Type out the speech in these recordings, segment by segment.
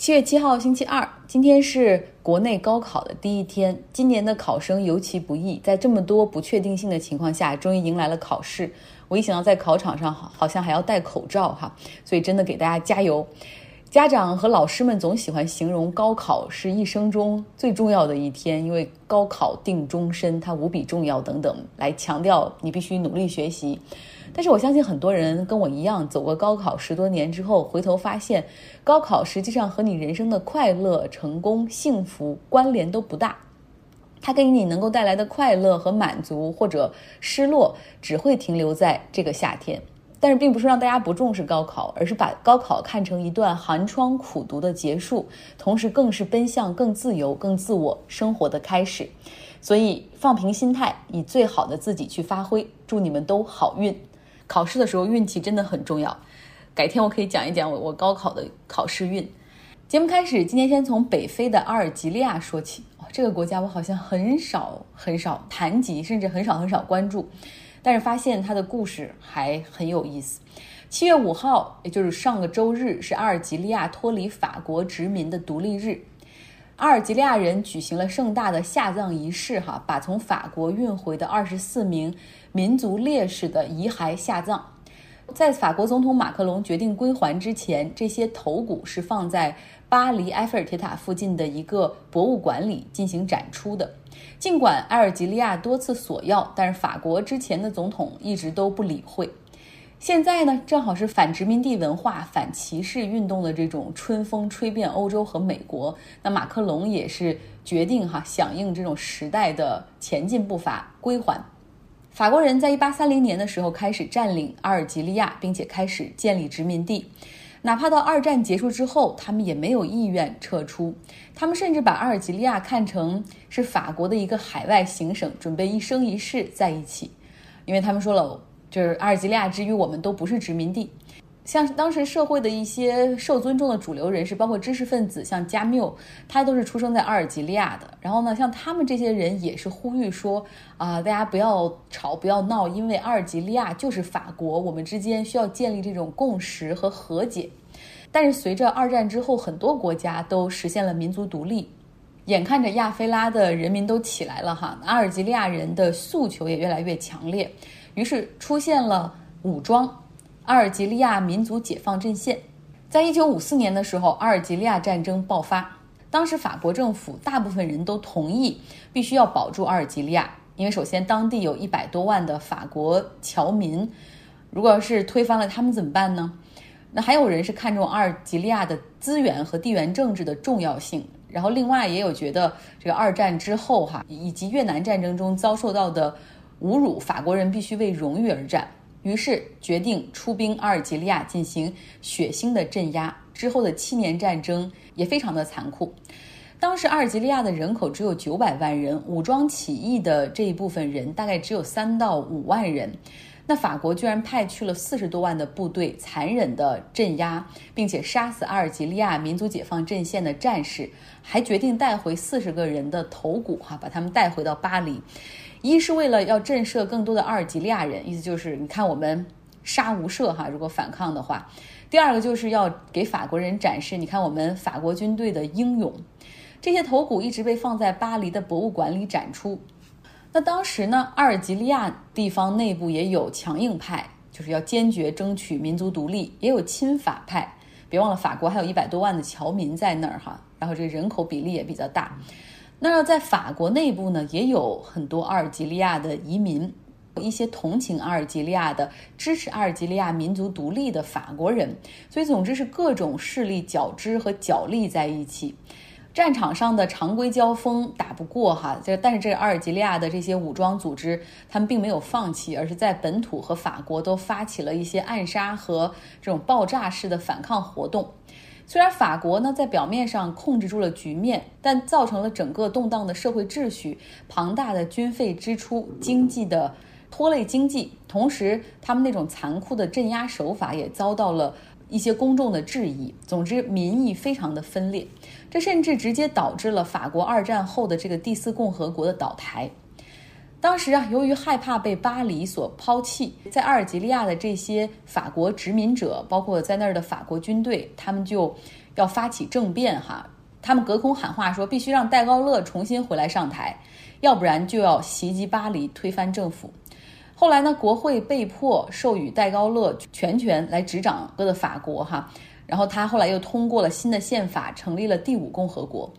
七月七号，星期二，今天是国内高考的第一天。今年的考生尤其不易，在这么多不确定性的情况下，终于迎来了考试。我一想到在考场上好像还要戴口罩哈，所以真的给大家加油。家长和老师们总喜欢形容高考是一生中最重要的一天，因为高考定终身，它无比重要等等，来强调你必须努力学习。但是我相信很多人跟我一样走过高考十多年之后，回头发现，高考实际上和你人生的快乐、成功、幸福关联都不大。它给你能够带来的快乐和满足，或者失落，只会停留在这个夏天。但是并不是让大家不重视高考，而是把高考看成一段寒窗苦读的结束，同时更是奔向更自由、更自我生活的开始。所以放平心态，以最好的自己去发挥。祝你们都好运！考试的时候运气真的很重要，改天我可以讲一讲我我高考的考试运。节目开始，今天先从北非的阿尔及利亚说起。这个国家我好像很少很少谈及，甚至很少很少关注，但是发现它的故事还很有意思。七月五号，也就是上个周日，是阿尔及利亚脱离法国殖民的独立日。阿尔及利亚人举行了盛大的下葬仪式，哈，把从法国运回的二十四名民族烈士的遗骸下葬。在法国总统马克龙决定归还之前，这些头骨是放在巴黎埃菲尔铁塔附近的一个博物馆里进行展出的。尽管阿尔及利亚多次索要，但是法国之前的总统一直都不理会。现在呢，正好是反殖民地文化、反歧视运动的这种春风吹遍欧洲和美国。那马克龙也是决定哈响应这种时代的前进步伐，归还。法国人在一八三零年的时候开始占领阿尔及利亚，并且开始建立殖民地。哪怕到二战结束之后，他们也没有意愿撤出。他们甚至把阿尔及利亚看成是法国的一个海外行省，准备一生一世在一起，因为他们说了。就是阿尔及利亚之于我们都不是殖民地，像当时社会的一些受尊重的主流人士，包括知识分子，像加缪，他都是出生在阿尔及利亚的。然后呢，像他们这些人也是呼吁说啊，大家不要吵，不要闹，因为阿尔及利亚就是法国，我们之间需要建立这种共识和和解。但是随着二战之后，很多国家都实现了民族独立，眼看着亚非拉的人民都起来了哈，阿尔及利亚人的诉求也越来越强烈。于是出现了武装阿尔及利亚民族解放阵线。在一九五四年的时候，阿尔及利亚战争爆发。当时法国政府大部分人都同意必须要保住阿尔及利亚，因为首先当地有一百多万的法国侨民，如果要是推翻了他们怎么办呢？那还有人是看重阿尔及利亚的资源和地缘政治的重要性，然后另外也有觉得这个二战之后哈以及越南战争中遭受到的。侮辱法国人必须为荣誉而战，于是决定出兵阿尔及利亚进行血腥的镇压。之后的七年战争也非常的残酷。当时阿尔及利亚的人口只有九百万人，武装起义的这一部分人大概只有三到五万人。那法国居然派去了四十多万的部队，残忍的镇压，并且杀死阿尔及利亚民族解放阵线的战士，还决定带回四十个人的头骨，哈，把他们带回到巴黎。一是为了要震慑更多的阿尔及利亚人，意思就是你看我们杀无赦哈，如果反抗的话。第二个就是要给法国人展示，你看我们法国军队的英勇。这些头骨一直被放在巴黎的博物馆里展出。那当时呢，阿尔及利亚地方内部也有强硬派，就是要坚决争取民族独立；也有亲法派，别忘了法国还有一百多万的侨民在那儿哈，然后这个人口比例也比较大。那在法国内部呢，也有很多阿尔及利亚的移民，一些同情阿尔及利亚的、支持阿尔及利亚民族独立的法国人。所以，总之是各种势力交织和角力在一起。战场上的常规交锋打不过哈，这但是这阿尔及利亚的这些武装组织，他们并没有放弃，而是在本土和法国都发起了一些暗杀和这种爆炸式的反抗活动。虽然法国呢在表面上控制住了局面，但造成了整个动荡的社会秩序、庞大的军费支出、经济的拖累经济，同时他们那种残酷的镇压手法也遭到了。一些公众的质疑，总之民意非常的分裂，这甚至直接导致了法国二战后的这个第四共和国的倒台。当时啊，由于害怕被巴黎所抛弃，在阿尔及利亚的这些法国殖民者，包括在那儿的法国军队，他们就要发起政变哈。他们隔空喊话说，必须让戴高乐重新回来上台，要不然就要袭击巴黎，推翻政府。后来呢，国会被迫授予戴高乐全权来执掌整个的法国哈。然后他后来又通过了新的宪法，成立了第五共和国。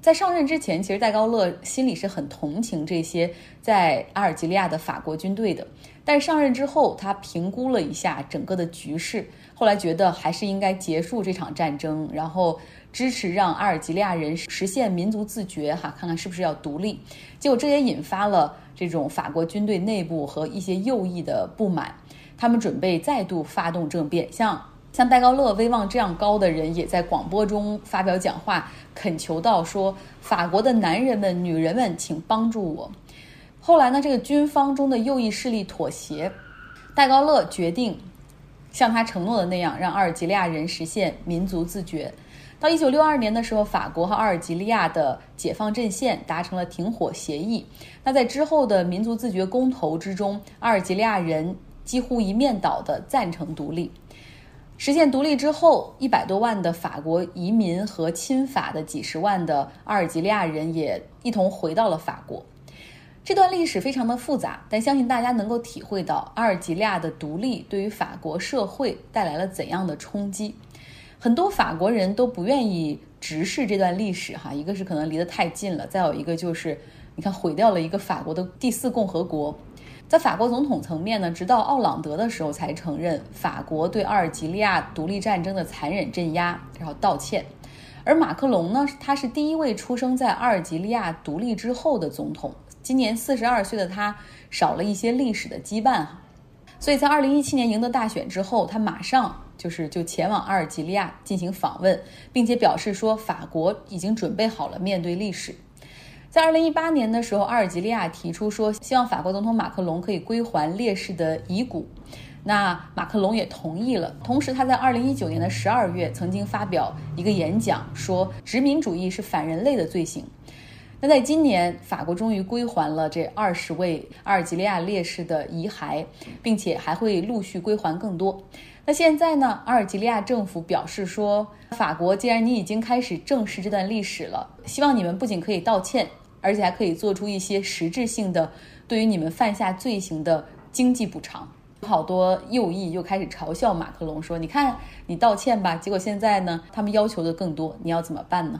在上任之前，其实戴高乐心里是很同情这些在阿尔及利亚的法国军队的。但上任之后，他评估了一下整个的局势，后来觉得还是应该结束这场战争，然后支持让阿尔及利亚人实现民族自觉，哈，看看是不是要独立。结果这也引发了这种法国军队内部和一些右翼的不满，他们准备再度发动政变，像。像戴高乐威望这样高的人，也在广播中发表讲话，恳求道：“说法国的男人们、女人们，请帮助我。”后来呢，这个军方中的右翼势力妥协，戴高乐决定像他承诺的那样，让阿尔及利亚人实现民族自决。到一九六二年的时候，法国和阿尔及利亚的解放阵线达成了停火协议。那在之后的民族自决公投之中，阿尔及利亚人几乎一面倒的赞成独立。实现独立之后，一百多万的法国移民和亲法的几十万的阿尔及利亚人也一同回到了法国。这段历史非常的复杂，但相信大家能够体会到阿尔及利亚的独立对于法国社会带来了怎样的冲击。很多法国人都不愿意直视这段历史，哈，一个是可能离得太近了，再有一个就是你看毁掉了一个法国的第四共和国。在法国总统层面呢，直到奥朗德的时候才承认法国对阿尔及利亚独立战争的残忍镇压，然后道歉。而马克龙呢，他是第一位出生在阿尔及利亚独立之后的总统。今年四十二岁的他，少了一些历史的羁绊哈。所以在二零一七年赢得大选之后，他马上就是就前往阿尔及利亚进行访问，并且表示说法国已经准备好了面对历史。在二零一八年的时候，阿尔及利亚提出说，希望法国总统马克龙可以归还烈士的遗骨。那马克龙也同意了。同时，他在二零一九年的十二月曾经发表一个演讲，说殖民主义是反人类的罪行。那在今年，法国终于归还了这二十位阿尔及利亚烈士的遗骸，并且还会陆续归还更多。那现在呢？阿尔及利亚政府表示说，法国既然你已经开始正视这段历史了，希望你们不仅可以道歉，而且还可以做出一些实质性的对于你们犯下罪行的经济补偿。好多右翼又开始嘲笑马克龙说：“你看，你道歉吧，结果现在呢，他们要求的更多，你要怎么办呢？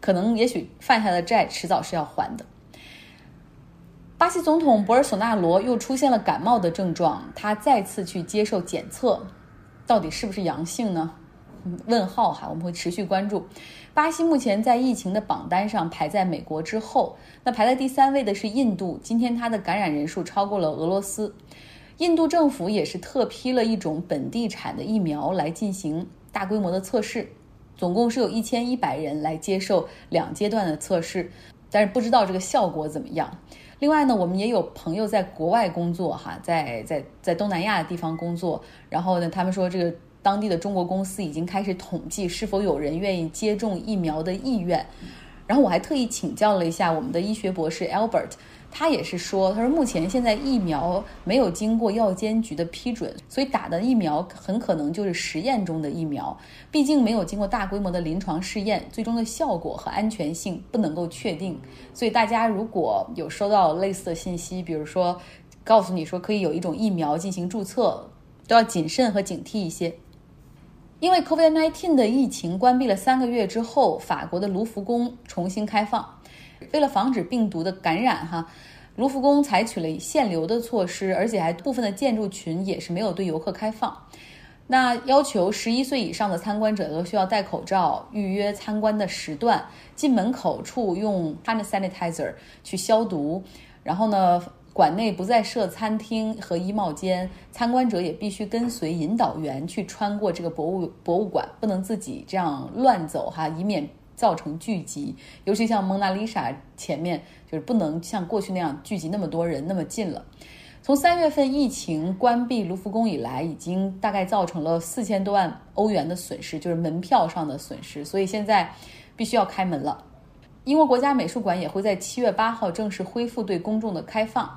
可能也许犯下的债迟早是要还的。”巴西总统博尔索纳罗又出现了感冒的症状，他再次去接受检测。到底是不是阳性呢？问号哈，我们会持续关注。巴西目前在疫情的榜单上排在美国之后，那排在第三位的是印度。今天它的感染人数超过了俄罗斯。印度政府也是特批了一种本地产的疫苗来进行大规模的测试，总共是有一千一百人来接受两阶段的测试，但是不知道这个效果怎么样。另外呢，我们也有朋友在国外工作，哈，在在在东南亚的地方工作。然后呢，他们说这个当地的中国公司已经开始统计是否有人愿意接种疫苗的意愿。然后我还特意请教了一下我们的医学博士 Albert。他也是说，他说目前现在疫苗没有经过药监局的批准，所以打的疫苗很可能就是实验中的疫苗，毕竟没有经过大规模的临床试验，最终的效果和安全性不能够确定。所以大家如果有收到类似的信息，比如说告诉你说可以有一种疫苗进行注册，都要谨慎和警惕一些。因为 COVID-19 的疫情关闭了三个月之后，法国的卢浮宫重新开放。为了防止病毒的感染，哈，卢浮宫采取了限流的措施，而且还部分的建筑群也是没有对游客开放。那要求十一岁以上的参观者都需要戴口罩，预约参观的时段，进门口处用 hand sanitizer 去消毒。然后呢，馆内不再设餐厅和衣帽间，参观者也必须跟随引导员去穿过这个博物博物馆，不能自己这样乱走哈，以免。造成聚集，尤其像蒙娜丽莎前面，就是不能像过去那样聚集那么多人那么近了。从三月份疫情关闭卢浮宫以来，已经大概造成了四千多万欧元的损失，就是门票上的损失。所以现在必须要开门了。英国国家美术馆也会在七月八号正式恢复对公众的开放，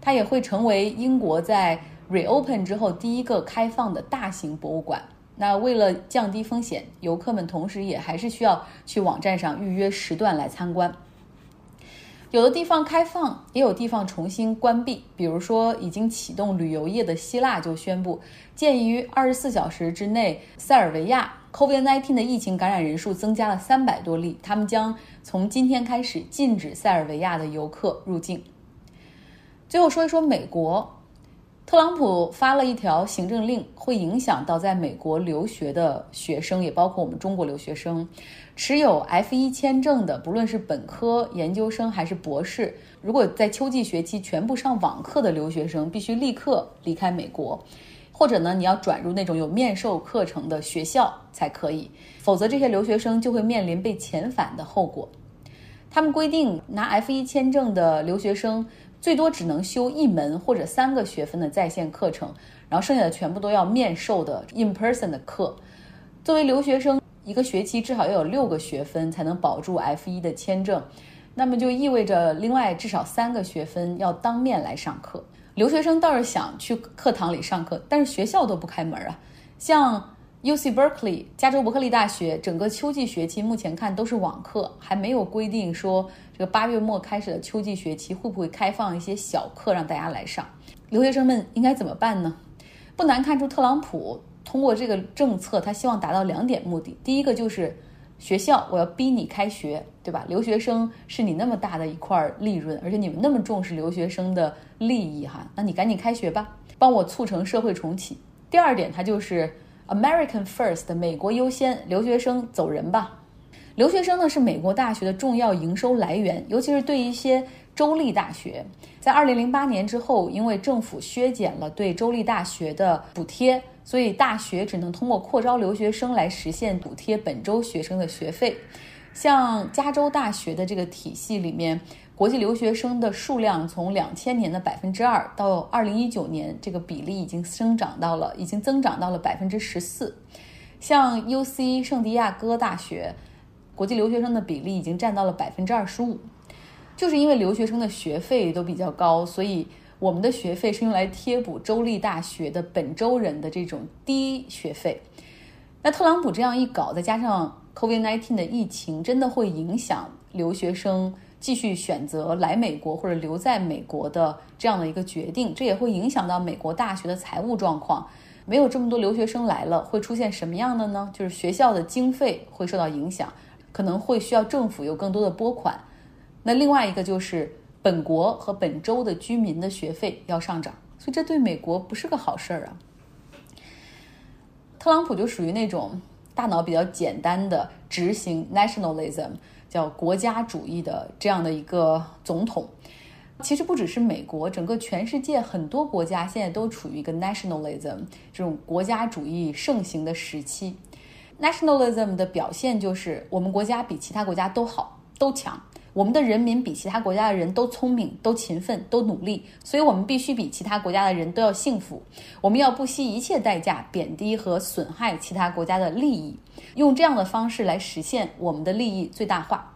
它也会成为英国在 reopen 之后第一个开放的大型博物馆。那为了降低风险，游客们同时也还是需要去网站上预约时段来参观。有的地方开放，也有地方重新关闭。比如说，已经启动旅游业的希腊就宣布，鉴于二十四小时之内塞尔维亚 COVID-19 的疫情感染人数增加了三百多例，他们将从今天开始禁止塞尔维亚的游客入境。最后说一说美国。特朗普发了一条行政令，会影响到在美国留学的学生，也包括我们中国留学生。持有 F 一签证的，不论是本科、研究生还是博士，如果在秋季学期全部上网课的留学生，必须立刻离开美国，或者呢，你要转入那种有面授课程的学校才可以，否则这些留学生就会面临被遣返的后果。他们规定，拿 F 一签证的留学生。最多只能修一门或者三个学分的在线课程，然后剩下的全部都要面授的 in person 的课。作为留学生，一个学期至少要有六个学分才能保住 F 一的签证，那么就意味着另外至少三个学分要当面来上课。留学生倒是想去课堂里上课，但是学校都不开门啊。像 U C Berkeley 加州伯克利大学整个秋季学期目前看都是网课，还没有规定说。这个八月末开始的秋季学期会不会开放一些小课让大家来上？留学生们应该怎么办呢？不难看出，特朗普通过这个政策，他希望达到两点目的。第一个就是学校，我要逼你开学，对吧？留学生是你那么大的一块利润，而且你们那么重视留学生的利益哈，那你赶紧开学吧，帮我促成社会重启。第二点，他就是 American First，美国优先，留学生走人吧。留学生呢是美国大学的重要营收来源，尤其是对一些州立大学。在二零零八年之后，因为政府削减了对州立大学的补贴，所以大学只能通过扩招留学生来实现补贴本州学生的学费。像加州大学的这个体系里面，国际留学生的数量从两千年的百分之二到二零一九年，这个比例已经增长到了，已经增长到了百分之十四。像 U C 圣地亚哥大学。国际留学生的比例已经占到了百分之二十五，就是因为留学生的学费都比较高，所以我们的学费是用来贴补州立大学的本州人的这种低学费。那特朗普这样一搞，再加上 COVID-19 的疫情，真的会影响留学生继续选择来美国或者留在美国的这样的一个决定，这也会影响到美国大学的财务状况。没有这么多留学生来了，会出现什么样的呢？就是学校的经费会受到影响。可能会需要政府有更多的拨款，那另外一个就是本国和本州的居民的学费要上涨，所以这对美国不是个好事儿啊。特朗普就属于那种大脑比较简单的执行 nationalism，叫国家主义的这样的一个总统。其实不只是美国，整个全世界很多国家现在都处于一个 nationalism 这种国家主义盛行的时期。Nationalism 的表现就是我们国家比其他国家都好、都强，我们的人民比其他国家的人都聪明、都勤奋、都努力，所以我们必须比其他国家的人都要幸福。我们要不惜一切代价贬低和损害其他国家的利益，用这样的方式来实现我们的利益最大化。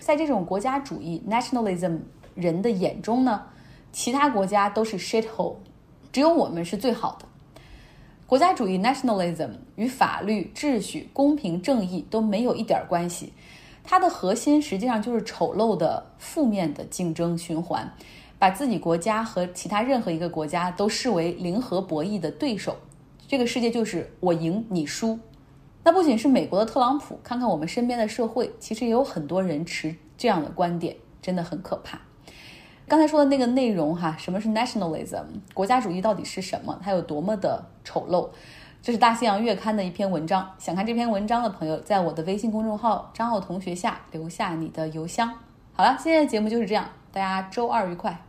在这种国家主义 Nationalism 人的眼中呢，其他国家都是 shithole，只有我们是最好的。国家主义 （nationalism） 与法律、秩序、公平、正义都没有一点关系，它的核心实际上就是丑陋的、负面的竞争循环，把自己国家和其他任何一个国家都视为零和博弈的对手。这个世界就是我赢你输。那不仅是美国的特朗普，看看我们身边的社会，其实也有很多人持这样的观点，真的很可怕。刚才说的那个内容哈，什么是 nationalism？国家主义到底是什么？它有多么的丑陋？这是大西洋月刊的一篇文章。想看这篇文章的朋友，在我的微信公众号“张奥同学”下留下你的邮箱。好了，今天的节目就是这样，大家周二愉快。